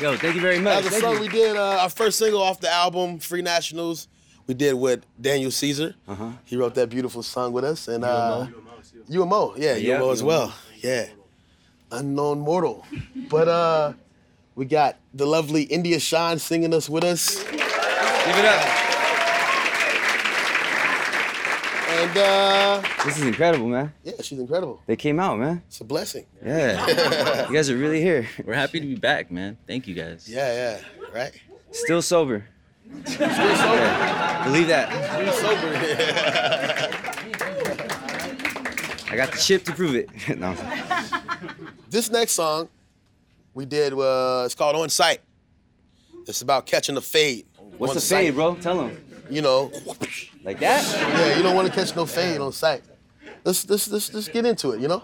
Yo, thank you very much. That was a song we did, uh, our first single off the album, Free Nationals. We did with Daniel Caesar. Uh-huh. He wrote that beautiful song with us. And uh, you and Mo. Yeah, you Yeah, and as you and well. Yeah. Unknown Mortal. But uh, we got the lovely India Shawn singing us with us. Give it up. And uh, This is incredible, man. yeah, she's incredible. They came out, man. It's a blessing. Yeah. you guys are really here. We're happy to be back, man. Thank you guys. Yeah, yeah, right? Still sober. Still sober. Believe that. Still sober. I got the chip to prove it. no. This next song we did was it's called On Sight. It's about catching the fade. What's the fade, bro? Tell them. You know, Like that? yeah, you don't want to catch no fade on sight. Let's let's let's, let's get into it, you know?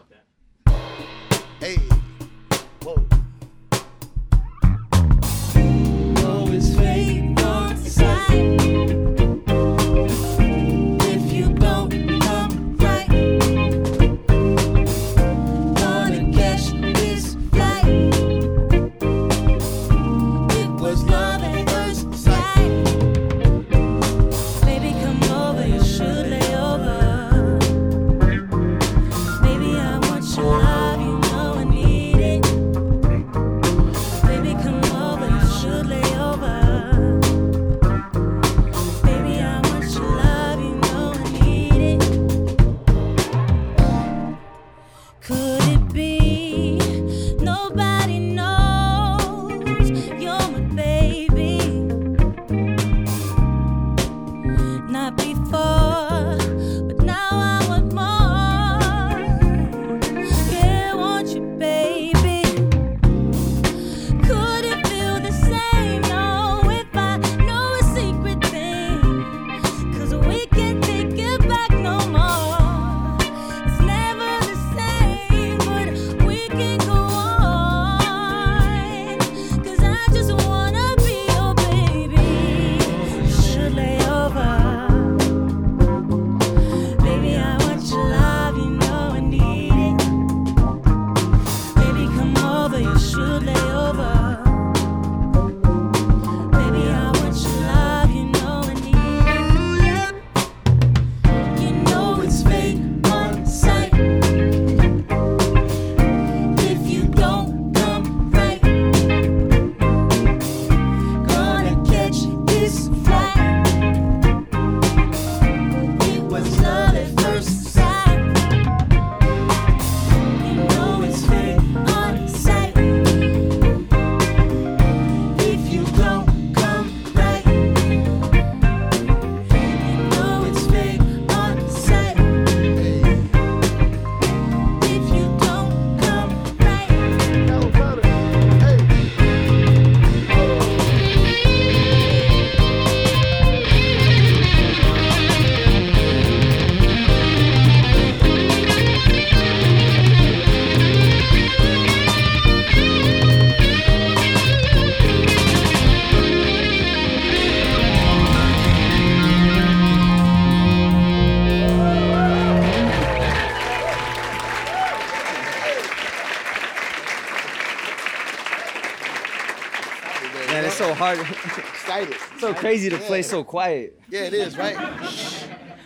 So hard. Excited. so crazy to play so quiet. Yeah, it is, right?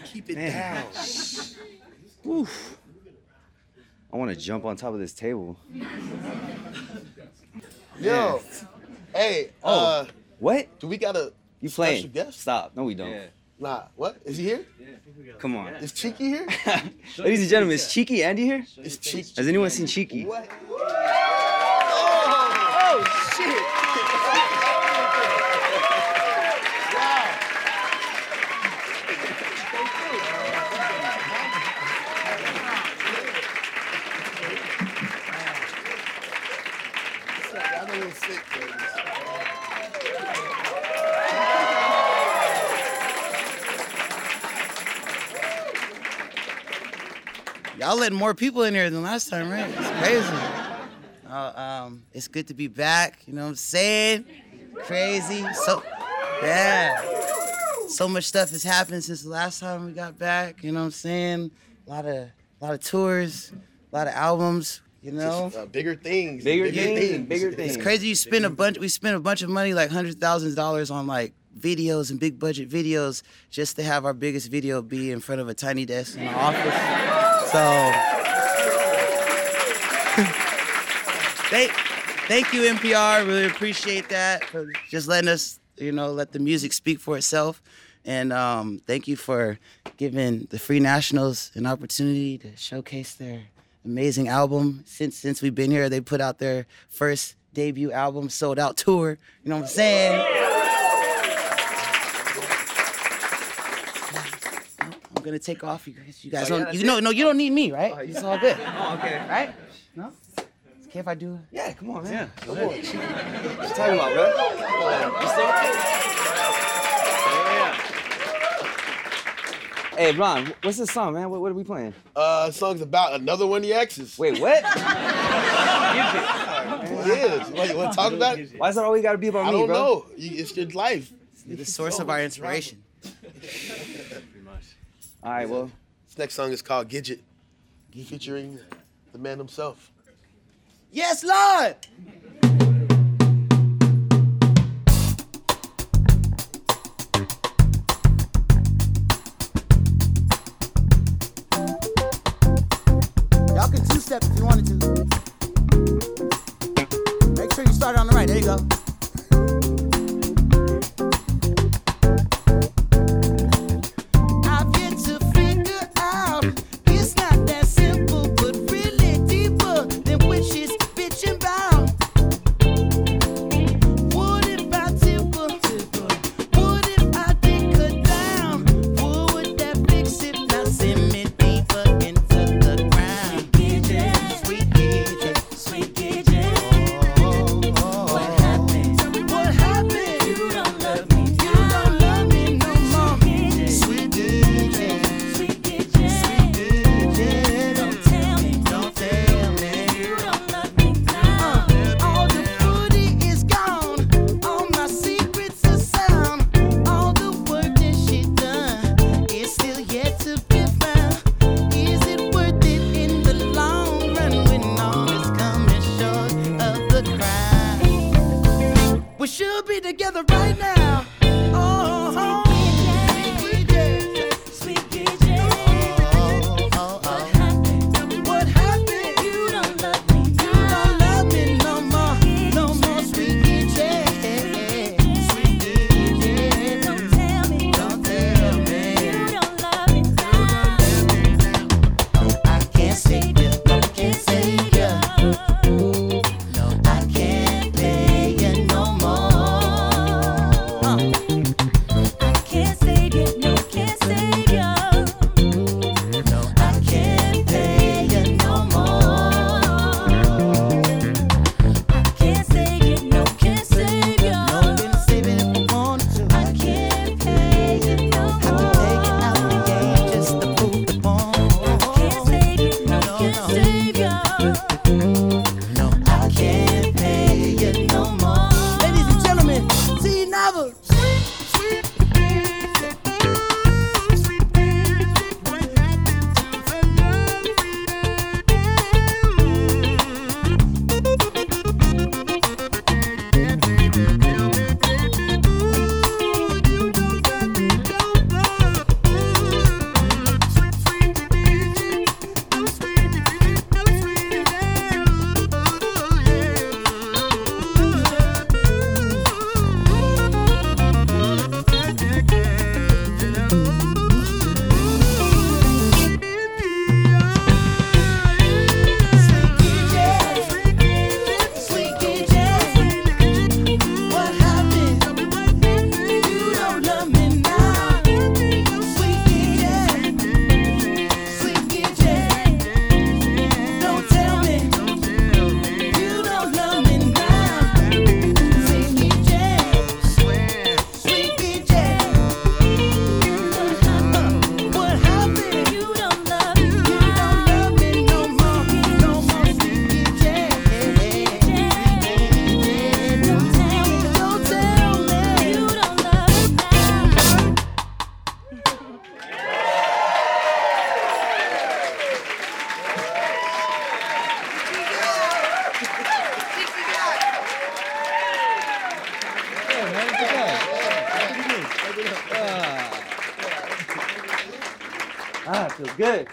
Keep it down. Oof. I want to jump on top of this table. Yo. Hey, Oh. uh, What? do we got a You special playing? guest? Stop. No, we don't. Nah, what? Is he here? Yeah, Come on. Is Cheeky here? Ladies and gentlemen, is Cheeky Andy here? Is Cheeky? Has anyone seen Cheeky? What? Oh, shit. Y'all letting more people in here than last time, right? It's crazy. Uh, um, it's good to be back. You know what I'm saying? Crazy. So, yeah. So much stuff has happened since the last time we got back. You know what I'm saying? A lot of, a lot of tours, a lot of albums. You know. Uh, bigger things. Bigger bigger things and bigger things. It's crazy. You spend a bunch. We spent a bunch of money, like hundred thousand dollars, on like videos and big budget videos, just to have our biggest video be in front of a tiny desk in the office. So, thank, thank you NPR. Really appreciate that for just letting us, you know, let the music speak for itself. And um, thank you for giving the Free Nationals an opportunity to showcase their amazing album. Since since we've been here, they put out their first debut album, sold out tour. You know what I'm saying? Gonna take off. You guys, you guys Oh, yeah, don't. that's You know, no, you don't need me, right? Oh, It's all good, Oh, okay. right? No. It's okay if I do. Yeah, come on, man. Yeah. Come on. What you talking about, bro? You still Hey, Ron, what's this song, man? What, what are we playing? Uh, song's about another one of the exes. Wait, what? It is. What, you want to talk about it? Why is that always got to be about I me, don't know. It's your life. You're the source of our inspiration. All right, well, This next song is called Gidget, featuring the man himself. Yes, Lord. others.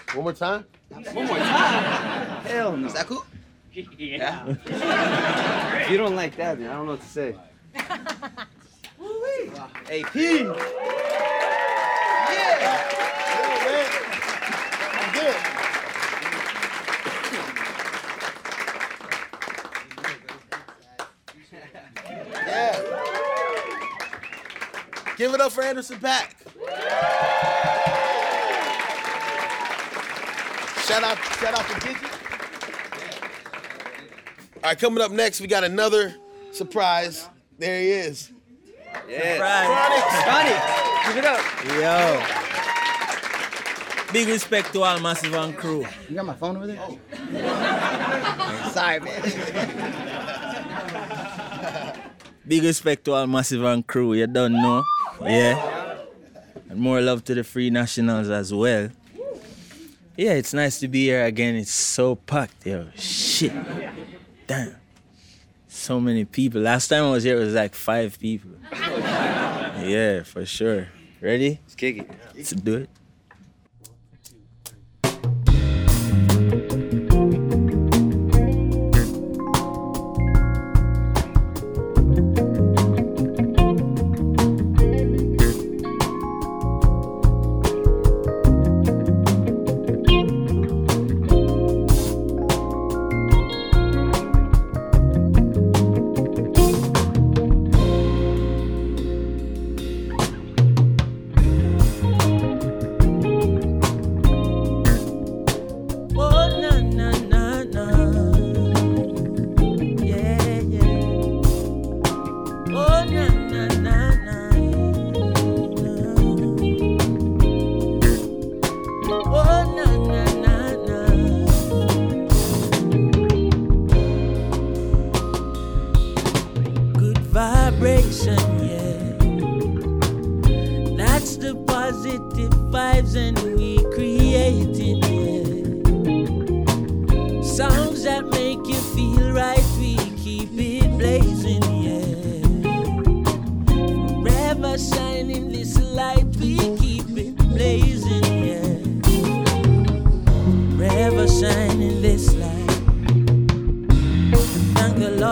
Feel. One more time. One more time. Hell no. Is that cool? Yeah. if you don't like that, man, I don't know what to say. AP. I'm. Yeah. Give it up for Anderson .Paak. Shout out, shout out to Digi. All right, coming up next, we got another surprise. There he is. Yeah. Chronixx. Give it up. Yo. Big respect to all Massive and crew. You got my phone over there? Oh. Sorry, man. Big respect to all Massive and crew. You don't know. Yeah. And more love to the Free Nationals as well. Yeah, it's nice to be here again. It's so packed, yo. Shit. Damn. So many people. Last time I was here, it was like five people. Yeah, for sure. Ready? Let's kick it. Let's do it.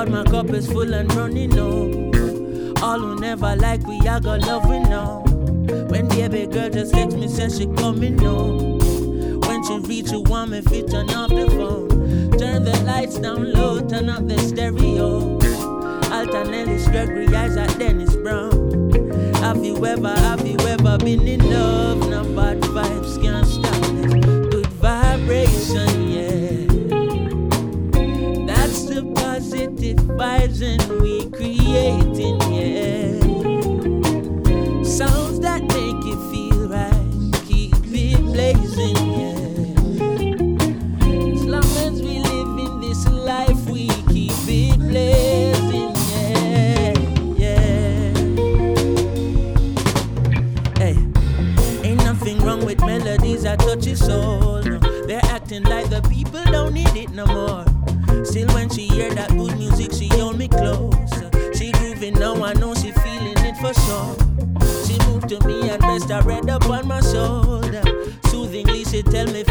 Lord, my cup is full and running over. All who never like we, I got love we know. When the baby girl just text me, says she coming home. When she reach you want me turn off the phone. Turn the lights down low, turn up the stereo. Alton Ellis, Gregory Isaac, Dennis Brown. Have you ever, have you ever been in love? And we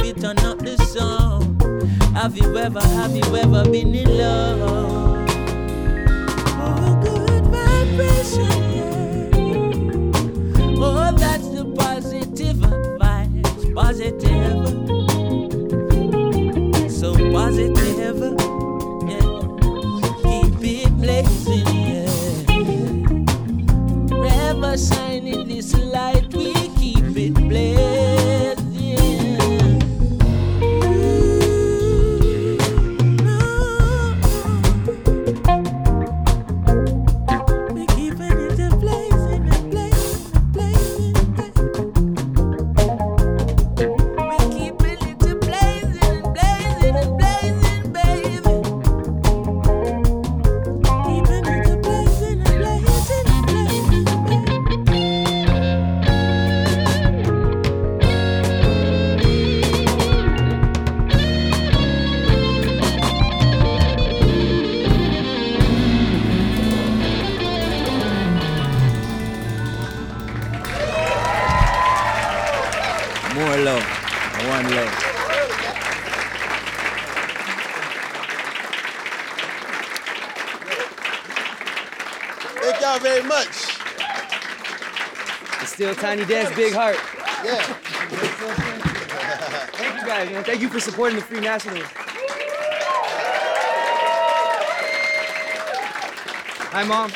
you turn up the song. Have you ever, have you ever been in love? Oh, good vibration. Oh, that's the positive vibes, positive. More love. One love. Thank y'all very much. It's still Tiny Dance, Big Heart. Yeah. Thank you guys, man. Thank you for supporting the Free Nationals. Hi, Mom.